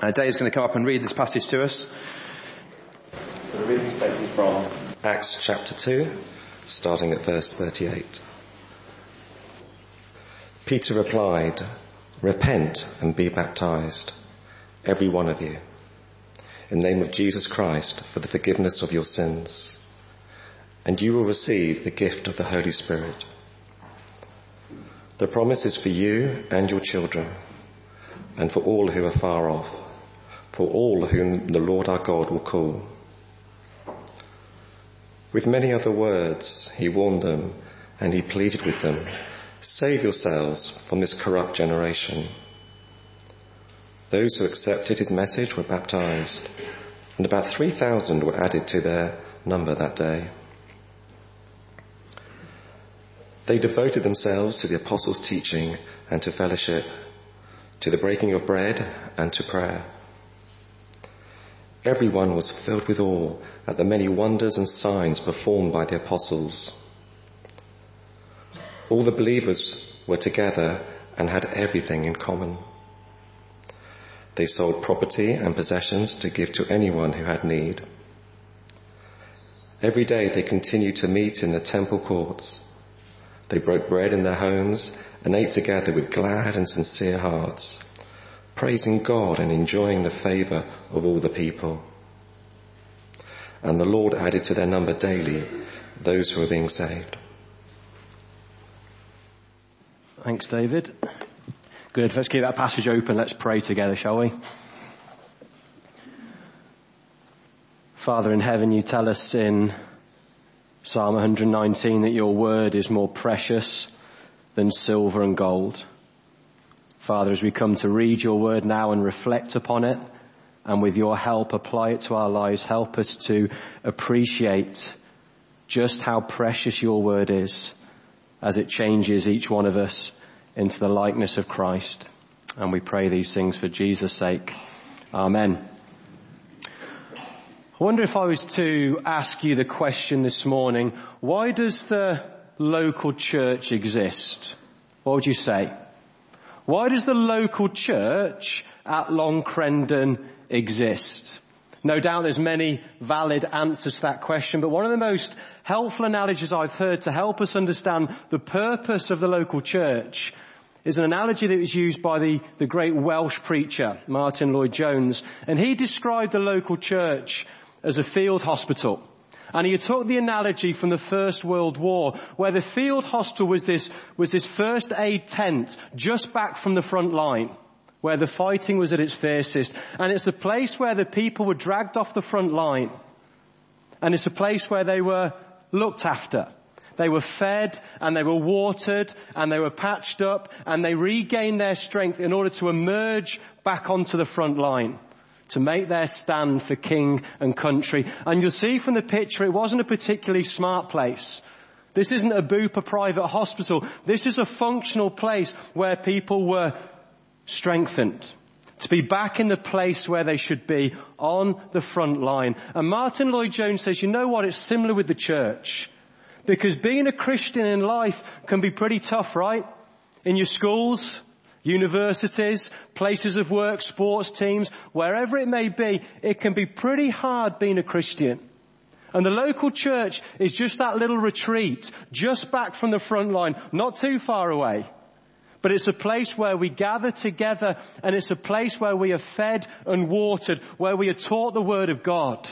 Uh, Dave is going to come up and read this passage to us. The reading from Acts chapter 2, starting at verse 38. Peter replied, Repent and be baptized, every one of you, in the name of Jesus Christ for the forgiveness of your sins, and you will receive the gift of the Holy Spirit. The promise is for you and your children, and for all who are far off, for all whom the Lord our God will call. With many other words, he warned them and he pleaded with them, save yourselves from this corrupt generation. Those who accepted his message were baptized and about 3,000 were added to their number that day. They devoted themselves to the apostles' teaching and to fellowship, to the breaking of bread and to prayer. Everyone was filled with awe at the many wonders and signs performed by the apostles. All the believers were together and had everything in common. They sold property and possessions to give to anyone who had need. Every day they continued to meet in the temple courts. They broke bread in their homes and ate together with glad and sincere hearts, praising God and enjoying the favor of all the people. And the Lord added to their number daily those who were being saved. Thanks, David. Good. Let's keep that passage open. Let's pray together, shall we? Father in heaven, you tell us in Psalm 119 that your word is more precious than silver and gold. Father, as we come to read your word now and reflect upon it, and with your help apply it to our lives, help us to appreciate just how precious your word is as it changes each one of us into the likeness of Christ. And we pray these things for Jesus' sake. Amen. I wonder if I was to ask you the question this morning, why does the local church exist? What would you say? Why does the local church at Long Crendon exist? No doubt there's many valid answers to that question, but one of the most helpful analogies I've heard to help us understand the purpose of the local church is an analogy that was used by the, the great Welsh preacher, Martyn Lloyd-Jones, and he described the local church as a field hospital. And he took the analogy from the First World War, where the field hospital was this, was this first aid tent just back from the front line, where the fighting was at its fiercest. And it's the place where the people were dragged off the front line. And it's a place where they were looked after. They were fed and they were watered and they were patched up and they regained their strength in order to emerge back onto the front line to make their stand for king and country. And you'll see from the picture it wasn't a particularly smart place. This isn't a Bupa private hospital. This is a functional place where people were strengthened. To be back in the place where they should be on the front line. And Martyn Lloyd-Jones says, you know what? It's similar with the church. Because being a Christian in life can be pretty tough, right? In your schools, universities, places of work, sports teams, wherever it may be, it can be pretty hard being a Christian. And the local church is just that little retreat, just back from the front line, not too far away. But it's a place where we gather together and it's a place where we are fed and watered, where we are taught the Word of God.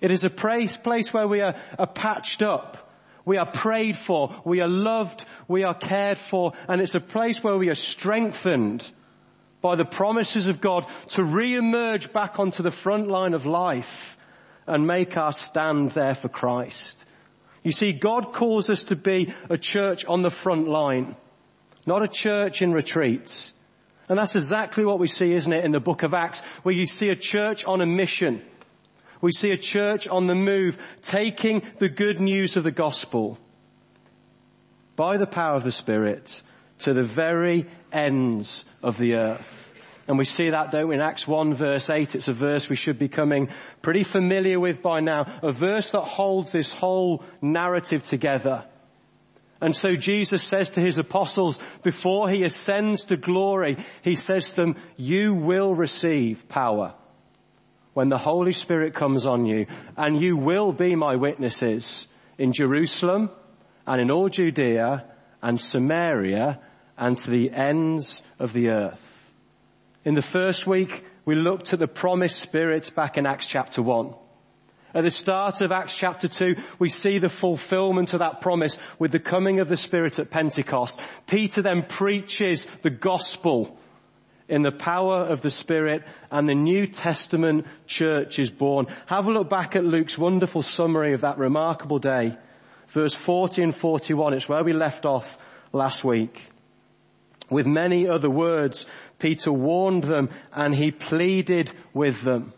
It is a place, place where we are, are patched up. We are prayed for. We are loved. We are cared for. And it's a place where we are strengthened by the promises of God to re-emerge back onto the front line of life and make our stand there for Christ. You see, God calls us to be a church on the front line, not a church in retreats. And that's exactly what we see, isn't it, in the book of Acts, where you see a church on a mission we see a church on the move, taking the good news of the gospel by the power of the Spirit to the very ends of the earth. And we see that, don't we, in Acts 1 verse 8. It's a verse we should be coming pretty familiar with by now. A verse that holds this whole narrative together. And so Jesus says to his apostles, before he ascends to glory, he says to them, you will receive power when the Holy Spirit comes on you, and you will be my witnesses in Jerusalem and in all Judea and Samaria and to the ends of the earth. In the first week, we looked at the promised Spirit back in Acts chapter 1. At the start of Acts chapter 2, we see the fulfillment of that promise with the coming of the Spirit at Pentecost. Peter then preaches the gospel in the power of the Spirit and the New Testament church is born. Have a look back at Luke's wonderful summary of that remarkable day. Verse 40 and 41, it's where we left off last week. With many other words, Peter warned them and he pleaded with them.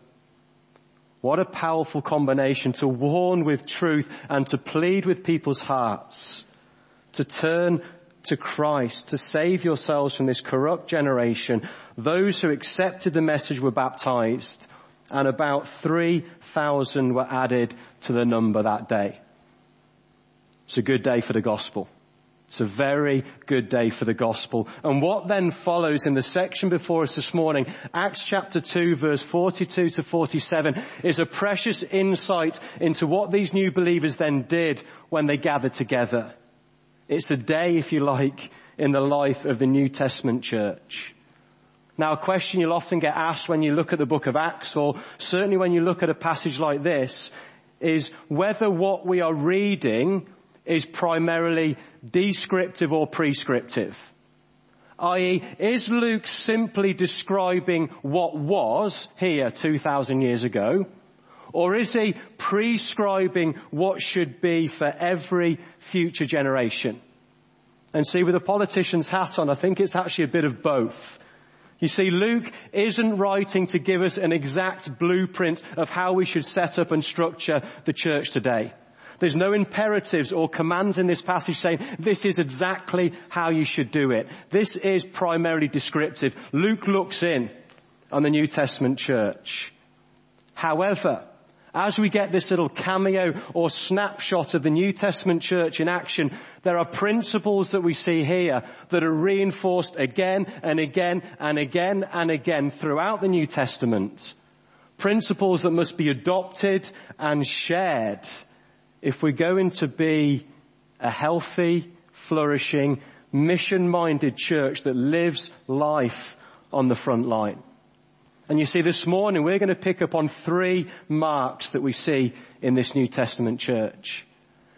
What a powerful combination to warn with truth and to plead with people's hearts. To turn to Christ, to save yourselves from this corrupt generation. Those who accepted the message were baptized and about 3,000 were added to the number that day. It's a good day for the gospel. It's a very good day for the gospel. And what then follows in the section before us this morning, Acts chapter 2 verse 42 to 47, is a precious insight into what these new believers then did when they gathered together. It's a day, if you like, in the life of the New Testament church. Now a question you'll often get asked when you look at the book of Acts or certainly when you look at a passage like this is whether what we are reading is primarily descriptive or prescriptive. I.e., is Luke simply describing what was here 2,000 years ago? Or is he prescribing what should be for every future generation? And see, with a politician's hat on, I think it's actually a bit of both. You see, Luke isn't writing to give us an exact blueprint of how we should set up and structure the church today. There's no imperatives or commands in this passage saying this is exactly how you should do it. This is primarily descriptive. Luke looks in on the New Testament church. However, as we get this little cameo or snapshot of the New Testament church in action, there are principles that we see here that are reinforced again and again and again and again throughout the New Testament. Principles that must be adopted and shared if we're going to be a healthy, flourishing, mission-minded church that lives life on the front line. And you see, this morning we're going to pick up on three marks that we see in this New Testament church.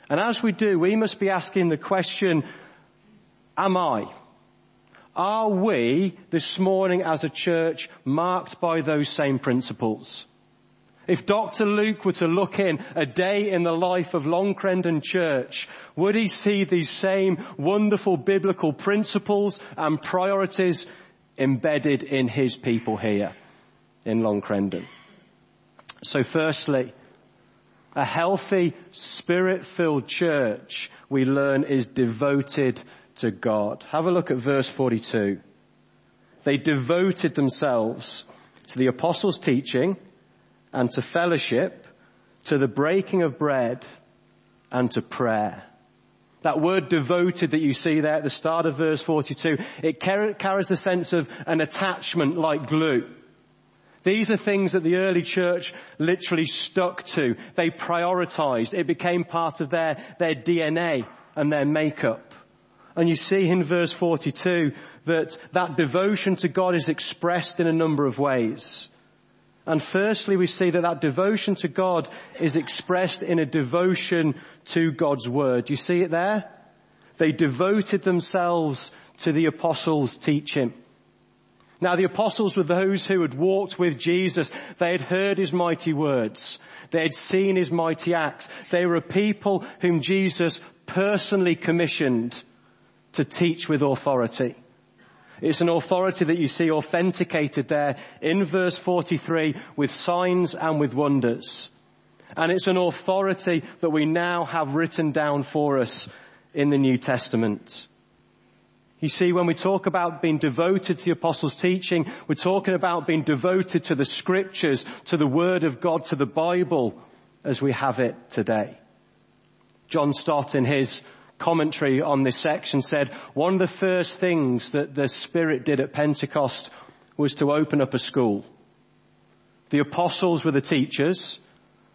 And as we do, we must be asking the question, am I? Are we this morning as a church marked by those same principles? If Dr. Luke were to look in a day in the life of Long Crendon Church, would he see these same wonderful biblical principles and priorities embedded in his people here? In Long Crendon. So firstly, a healthy, spirit-filled church, we learn, is devoted to God. Have a look at verse 42. They devoted themselves to the apostles' teaching and to fellowship, to the breaking of bread and to prayer. That word devoted that you see there at the start of verse 42, it carries the sense of an attachment like glue. These are things that the early church literally stuck to. They prioritized. It became part of their, their DNA and their makeup. And you see in verse 42 that that devotion to God is expressed in a number of ways. And firstly, we see that that devotion to God is expressed in a devotion to God's Word. You see it there? They devoted themselves to the apostles' teaching. Now the apostles were those who had walked with Jesus. They had heard his mighty words. They had seen his mighty acts. They were a people whom Jesus personally commissioned to teach with authority. It's an authority that you see authenticated there in verse 43 with signs and with wonders. And it's an authority that we now have written down for us in the New Testament. You see, when we talk about being devoted to the apostles' teaching, we're talking about being devoted to the scriptures, to the word of God, to the Bible as we have it today. John Stott in his commentary on this section said one of the first things that the Spirit did at Pentecost was to open up a school. The apostles were the teachers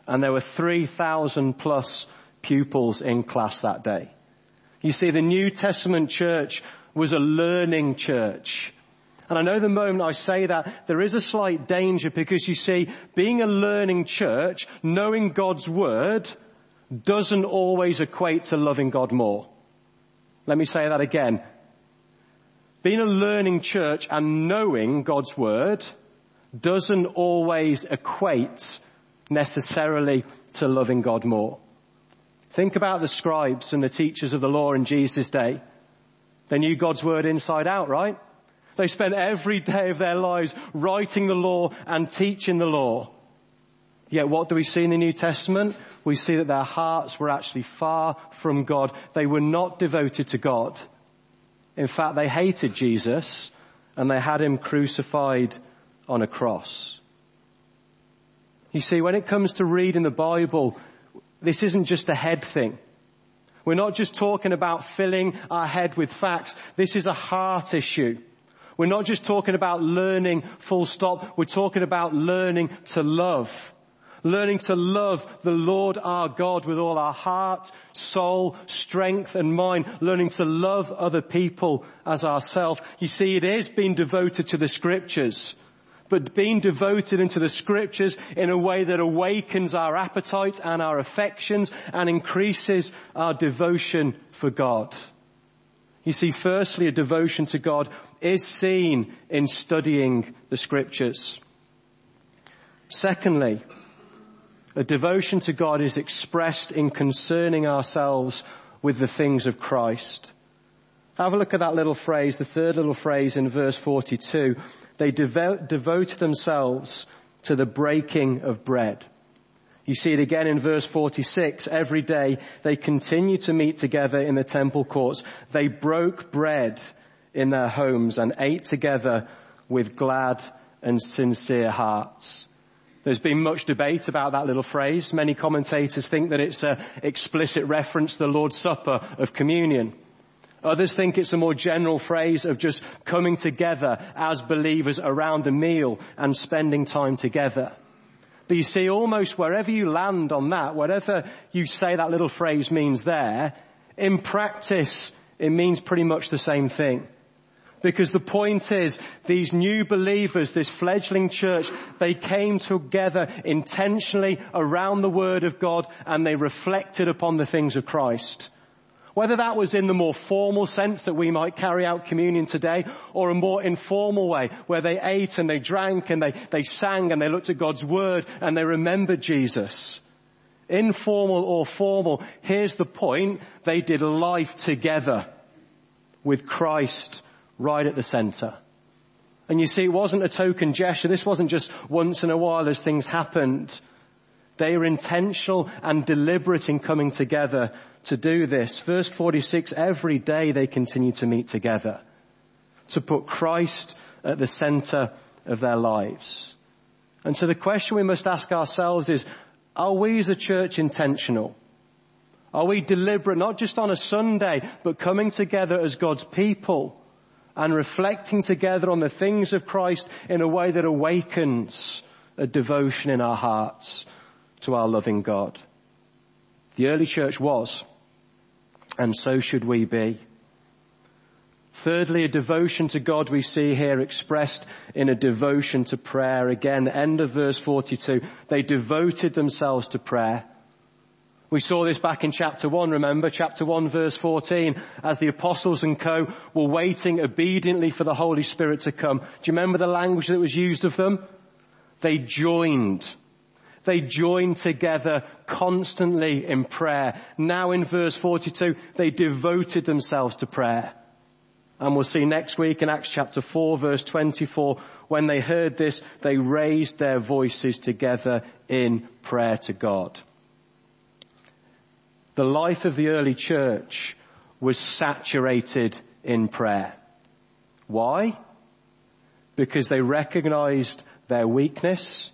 and there were 3,000 plus pupils in class that day. You see, the New Testament church was a learning church. And I know the moment I say that, there is a slight danger because you see, being a learning church, knowing God's Word, doesn't always equate to loving God more. Let me say that again. Being a learning church and knowing God's Word doesn't always equate necessarily to loving God more. Think about the scribes and the teachers of the law in Jesus' day. They knew God's Word inside out, right? They spent every day of their lives writing the law and teaching the law. Yet what do we see in the New Testament? We see that their hearts were actually far from God. They were not devoted to God. In fact, they hated Jesus and they had him crucified on a cross. You see, when it comes to reading the Bible, this isn't just a head thing. We're not just talking about filling our head with facts. This is a heart issue. We're not just talking about learning full stop. We're talking about learning to love. Learning to love the Lord our God with all our heart, soul, strength and mind. Learning to love other people as ourselves. You see, it is being devoted to the scriptures but being devoted into the scriptures in a way that awakens our appetite and our affections and increases our devotion for God. You see, firstly, a devotion to God is seen in studying the scriptures. Secondly, a devotion to God is expressed in concerning ourselves with the things of Christ. Have a look at that little phrase, the third little phrase in verse 42. They devote, devote themselves to the breaking of bread. You see it again in verse 46. Every day they continue to meet together in the temple courts. They broke bread in their homes and ate together with glad and sincere hearts. There's been much debate about that little phrase. Many commentators think that it's an explicit reference to the Lord's Supper of communion. Others think it's a more general phrase of just coming together as believers around a meal and spending time together. But you see, almost wherever you land on that, whatever you say that little phrase means there, in practice, it means pretty much the same thing. Because the point is, these new believers, this fledgling church, they came together intentionally around the Word of God and they reflected upon the things of Christ. Whether that was in the more formal sense that we might carry out communion today or a more informal way where they ate and they drank and they, they sang and they looked at God's word and they remembered Jesus. Informal or formal, here's the point. They did life together with Christ right at the center. And you see, it wasn't a token gesture. This wasn't just once in a while as things happened. They are intentional and deliberate in coming together to do this. Verse 46, every day they continue to meet together to put Christ at the center of their lives. And so the question we must ask ourselves is, are we as a church intentional? Are we deliberate, not just on a Sunday, but coming together as God's people and reflecting together on the things of Christ in a way that awakens a devotion in our hearts to our loving God? The early church was and so should we be. Thirdly, a devotion to God we see here expressed in a devotion to prayer. Again, end of verse 42. They devoted themselves to prayer. We saw this back in chapter 1, remember? Chapter 1 verse 14, as the apostles and co were waiting obediently for the Holy Spirit to come. Do you remember the language that was used of them? They joined they joined together constantly in prayer. Now in verse 42, they devoted themselves to prayer. And we'll see next week in Acts chapter 4 verse 24, when they heard this, they raised their voices together in prayer to God. The life of the early church was saturated in prayer. Why? Because they recognized their weakness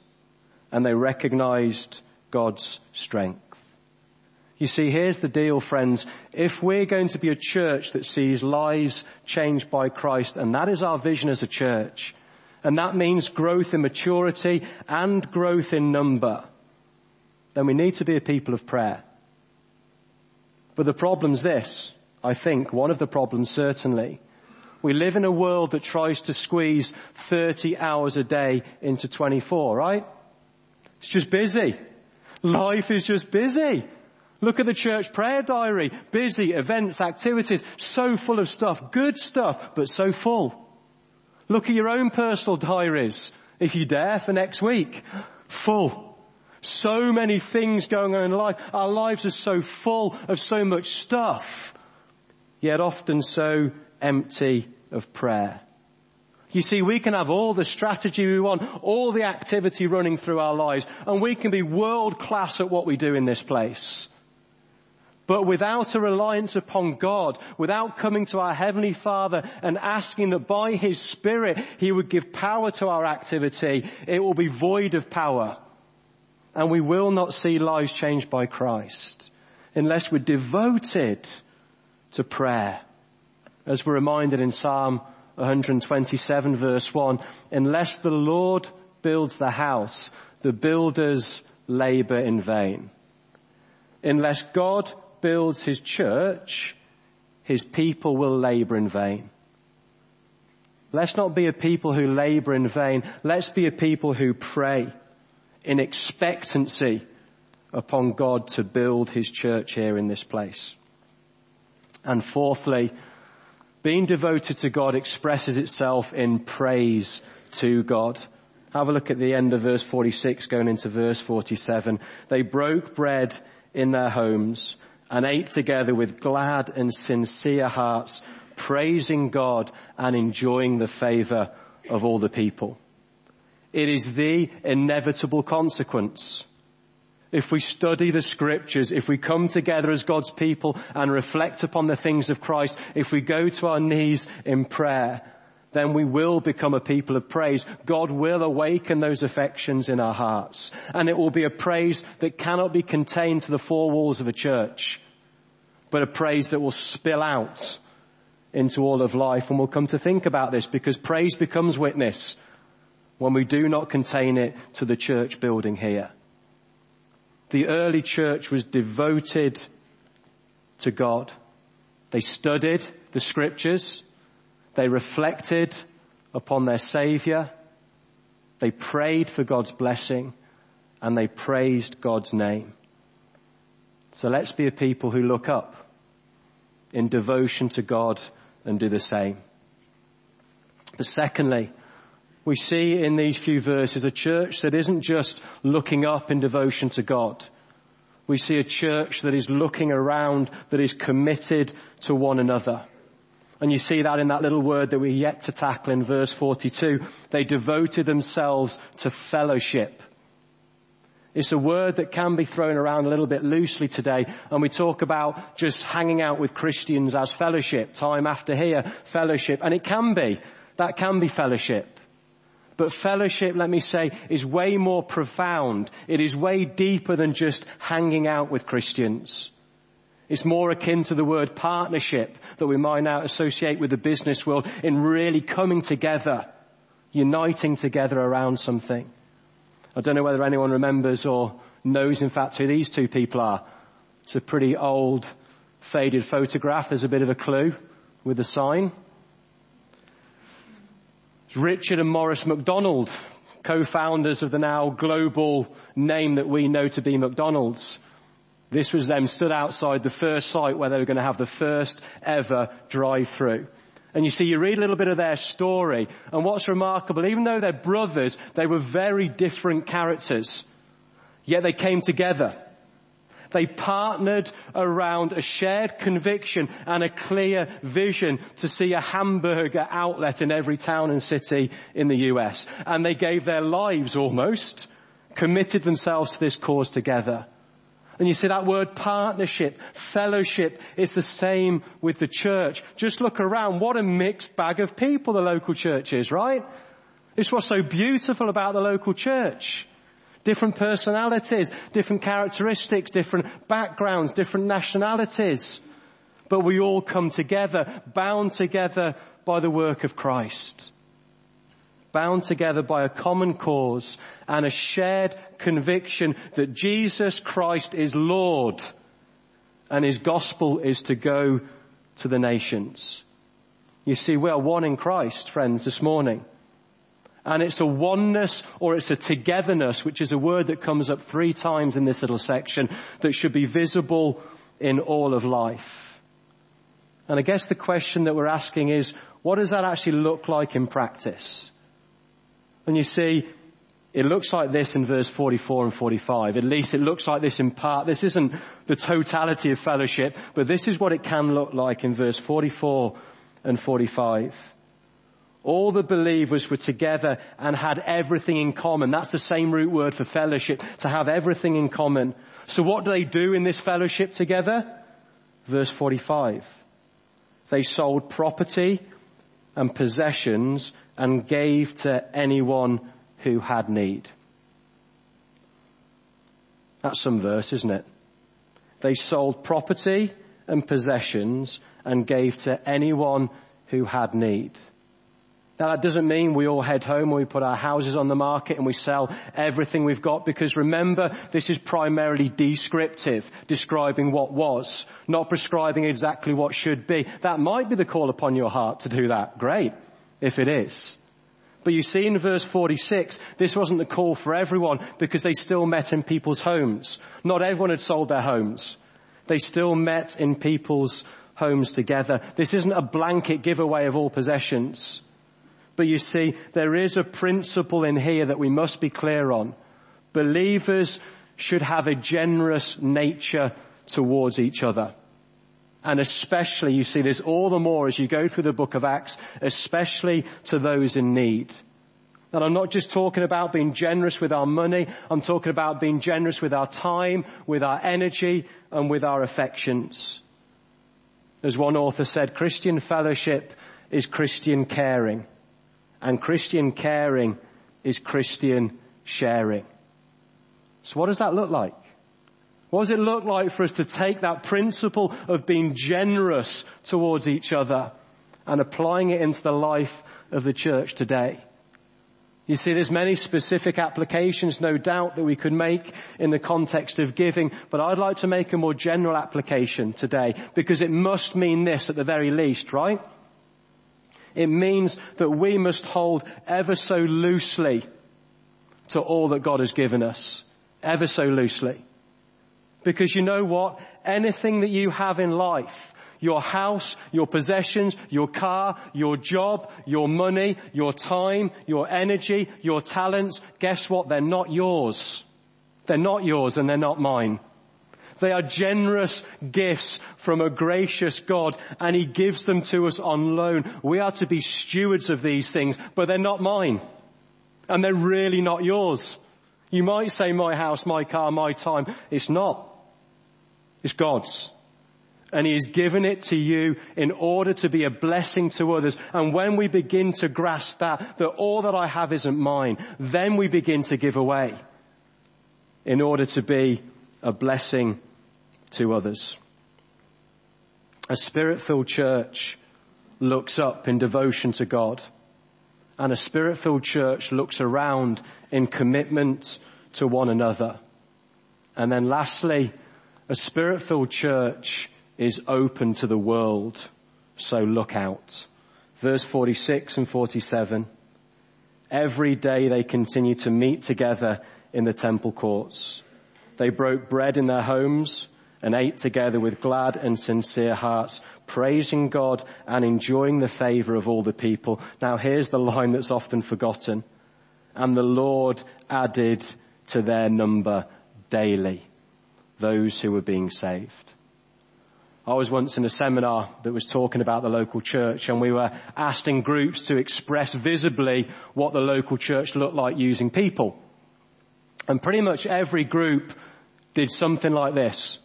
and they recognized God's strength. You see, here's the deal, friends. If we're going to be a church that sees lives changed by Christ, and that is our vision as a church, and that means growth in maturity and growth in number, then we need to be a people of prayer. But the problem's this, I think, one of the problems certainly. We live in a world that tries to squeeze 30 hours a day into 24, right? It's just busy. Life is just busy. Look at the church prayer diary. Busy, events, activities, so full of stuff, good stuff, but so full. Look at your own personal diaries, if you dare, for next week. Full. So many things going on in life. Our lives are so full of so much stuff, yet often so empty of prayer. You see, we can have all the strategy we want, all the activity running through our lives, and we can be world class at what we do in this place. But without a reliance upon God, without coming to our Heavenly Father and asking that by His Spirit He would give power to our activity, it will be void of power. And we will not see lives changed by Christ unless we're devoted to prayer. As we're reminded in Psalm 127 verse 1, unless the Lord builds the house, the builders labor in vain. Unless God builds his church, his people will labor in vain. Let's not be a people who labor in vain. Let's be a people who pray in expectancy upon God to build his church here in this place. And fourthly, being devoted to God expresses itself in praise to God. Have a look at the end of verse 46 going into verse 47. They broke bread in their homes and ate together with glad and sincere hearts, praising God and enjoying the favor of all the people. It is the inevitable consequence. If we study the scriptures, if we come together as God's people and reflect upon the things of Christ, if we go to our knees in prayer, then we will become a people of praise. God will awaken those affections in our hearts. And it will be a praise that cannot be contained to the four walls of a church, but a praise that will spill out into all of life. And we'll come to think about this because praise becomes witness when we do not contain it to the church building here. The early church was devoted to God. They studied the scriptures. They reflected upon their Savior. They prayed for God's blessing and they praised God's name. So let's be a people who look up in devotion to God and do the same. But secondly, we see in these few verses a church that isn't just looking up in devotion to God. We see a church that is looking around, that is committed to one another. And you see that in that little word that we're yet to tackle in verse 42. They devoted themselves to fellowship. It's a word that can be thrown around a little bit loosely today, and we talk about just hanging out with Christians as fellowship, time after here, fellowship, and it can be. That can be fellowship. But fellowship, let me say, is way more profound. It is way deeper than just hanging out with Christians. It's more akin to the word partnership that we might now associate with the business world in really coming together, uniting together around something. I don't know whether anyone remembers or knows in fact who these two people are. It's a pretty old, faded photograph. There's a bit of a clue with the sign. Richard and Maurice McDonald, co-founders of the now global name that we know to be McDonald's. This was them stood outside the first site where they were going to have the first ever drive-through. And you see, you read a little bit of their story, and what's remarkable, even though they're brothers, they were very different characters. Yet they came together. They partnered around a shared conviction and a clear vision to see a hamburger outlet in every town and city in the US. And they gave their lives almost, committed themselves to this cause together. And you see that word partnership, fellowship, it's the same with the church. Just look around. What a mixed bag of people the local church is, right? It's what's so beautiful about the local church. Different personalities, different characteristics, different backgrounds, different nationalities. But we all come together, bound together by the work of Christ. Bound together by a common cause and a shared conviction that Jesus Christ is Lord and His gospel is to go to the nations. You see, we are one in Christ, friends, this morning. And it's a oneness or it's a togetherness, which is a word that comes up three times in this little section, that should be visible in all of life. And I guess the question that we're asking is, what does that actually look like in practice? And you see, it looks like this in verse 44 and 45. At least it looks like this in part. This isn't the totality of fellowship, but this is what it can look like in verse 44 and 45. All the believers were together and had everything in common. That's the same root word for fellowship, to have everything in common. So what do they do in this fellowship together? Verse 45. They sold property and possessions and gave to anyone who had need. That's some verse, isn't it? They sold property and possessions and gave to anyone who had need. Now that doesn't mean we all head home and we put our houses on the market and we sell everything we've got because remember, this is primarily descriptive, describing what was, not prescribing exactly what should be. That might be the call upon your heart to do that. Great, if it is. But you see in verse 46, this wasn't the call for everyone because they still met in people's homes. Not everyone had sold their homes. They still met in people's homes together. This isn't a blanket giveaway of all possessions. But you see, there is a principle in here that we must be clear on. Believers should have a generous nature towards each other. And especially, you see this all the more as you go through the book of Acts, especially to those in need. And I'm not just talking about being generous with our money, I'm talking about being generous with our time, with our energy, and with our affections. As one author said, Christian fellowship is Christian caring. And Christian caring is Christian sharing. So what does that look like? What does it look like for us to take that principle of being generous towards each other and applying it into the life of the church today? You see, there's many specific applications, no doubt, that we could make in the context of giving, but I'd like to make a more general application today because it must mean this at the very least, right? It means that we must hold ever so loosely to all that God has given us. Ever so loosely. Because you know what? Anything that you have in life, your house, your possessions, your car, your job, your money, your time, your energy, your talents, guess what? They're not yours. They're not yours and they're not mine. They are generous gifts from a gracious God and He gives them to us on loan. We are to be stewards of these things, but they're not mine. And they're really not yours. You might say my house, my car, my time. It's not. It's God's and He has given it to you in order to be a blessing to others. And when we begin to grasp that, that all that I have isn't mine, then we begin to give away in order to be a blessing to others. A spirit-filled church looks up in devotion to God and a spirit-filled church looks around in commitment to one another. And then lastly, a spirit-filled church is open to the world, so look out. Verse 46 and 47. Every day they continued to meet together in the temple courts. They broke bread in their homes and ate together with glad and sincere hearts, praising God and enjoying the favor of all the people. Now here's the line that's often forgotten. And the Lord added to their number daily those who were being saved. I was once in a seminar that was talking about the local church and we were asked in groups to express visibly what the local church looked like using people. And pretty much every group did something like this.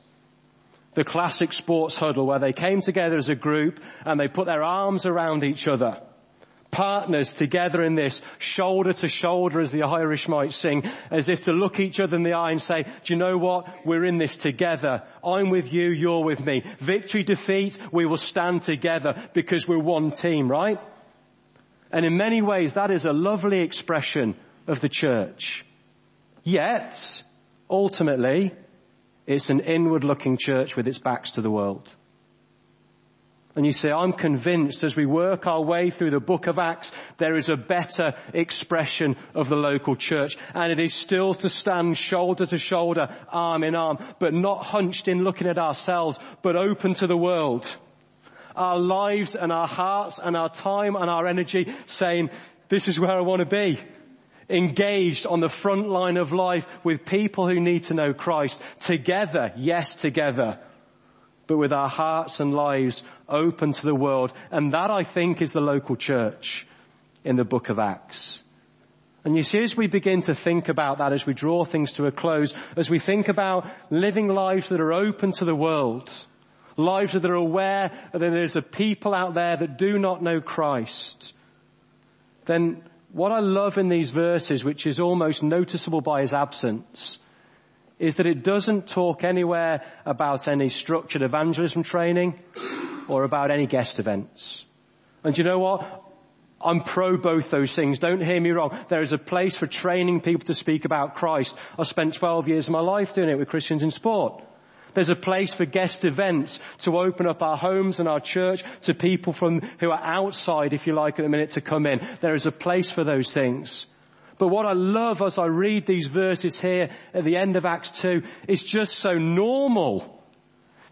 The classic sports huddle where they came together as a group and they put their arms around each other, partners together in this, shoulder to shoulder as the Irish might sing, as if to look each other in the eye and say, do you know what? We're in this together. I'm with you, you're with me. Victory, defeat, we will stand together because we're one team, right? And in many ways that is a lovely expression of the church. Yet, ultimately, it's an inward looking church with its backs to the world. And you say, I'm convinced as we work our way through the book of Acts, there is a better expression of the local church. And it is still to stand shoulder to shoulder, arm in arm, but not hunched in looking at ourselves, but open to the world. Our lives and our hearts and our time and our energy saying, this is where I want to be. Engaged on the front line of life with people who need to know Christ. Together, yes, together but with our hearts and lives open to the world. And that I think is the local church in the book of Acts. And you see, as we begin to think about that, as we draw things to a close, as we think about living lives that are open to the world, lives that are aware that there's a people out there that do not know Christ, then what I love in these verses, which is almost noticeable by his absence, is that it doesn't talk anywhere about any structured evangelism training or about any guest events. And you know what? I'm pro both those things. Don't hear me wrong. There is a place for training people to speak about Christ. I spent 12 years of my life doing it with Christians in sport. There's a place for guest events to open up our homes and our church to people from who are outside, if you like, at the minute to come in. There is a place for those things. But what I love as I read these verses here at the end of Acts 2 is just so normal.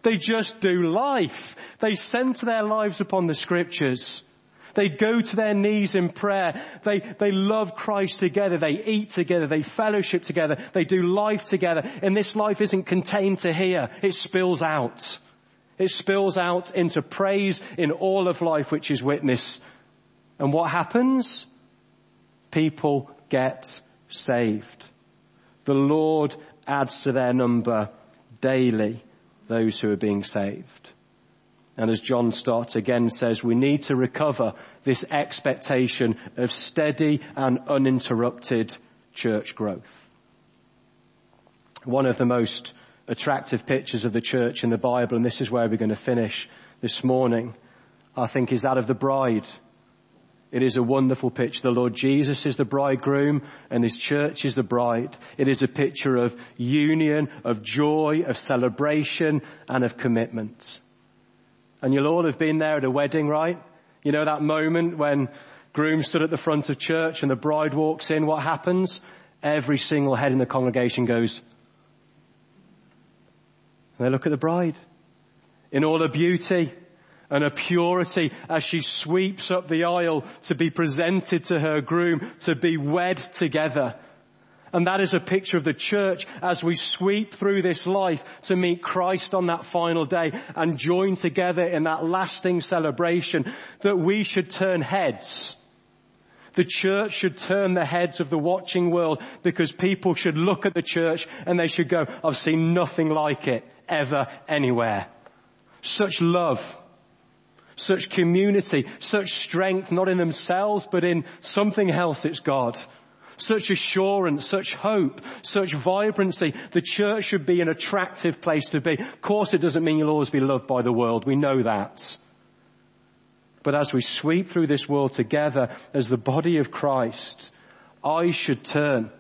They just do life. They center their lives upon the scriptures. They go to their knees in prayer. They, they love Christ together. They eat together. They fellowship together. They do life together. And this life isn't contained to here. It spills out. It spills out into praise in all of life, which is witness. And what happens? People get saved. The Lord adds to their number daily those who are being saved. And as John Stott again says, we need to recover this expectation of steady and uninterrupted church growth. One of the most attractive pictures of the church in the Bible, and this is where we're going to finish this morning, I think is that of the bride it is a wonderful picture. The Lord Jesus is the bridegroom and his church is the bride. It is a picture of union, of joy, of celebration and of commitment. And you'll all have been there at a wedding, right? You know that moment when groom stood at the front of church and the bride walks in, what happens? Every single head in the congregation goes, and they look at the bride in all her beauty, and her purity as she sweeps up the aisle to be presented to her groom, to be wed together. And that is a picture of the church as we sweep through this life to meet Christ on that final day and join together in that lasting celebration that we should turn heads. The church should turn the heads of the watching world because people should look at the church and they should go, I've seen nothing like it ever anywhere. Such love, such community, such strength, not in themselves, but in something else, it's God. Such assurance, such hope, such vibrancy. The church should be an attractive place to be. Of course it doesn't mean you'll always be loved by the world. We know that. But as we sweep through this world together as the body of Christ, eyes should turn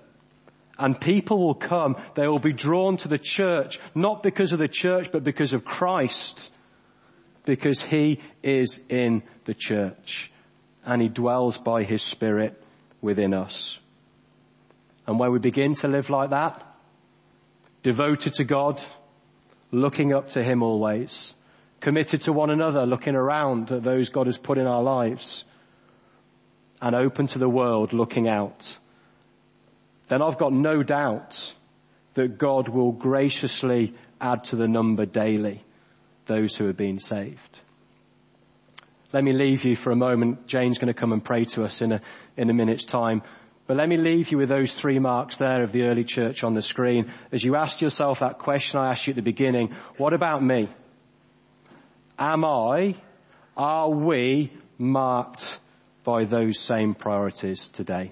and people will come. They will be drawn to the church, not because of the church, but because of Christ because he is in the church and he dwells by his spirit within us. And when we begin to live like that, devoted to God, looking up to him always, committed to one another, looking around at those God has put in our lives, and open to the world, looking out, then I've got no doubt that God will graciously add to the number daily those who are being saved. Let me leave you for a moment. Jane's going to come and pray to us in a, in a minute's time. But let me leave you with those three marks there of the early church on the screen. As you asked yourself that question I asked you at the beginning, what about me? Am I, are we marked by those same priorities today.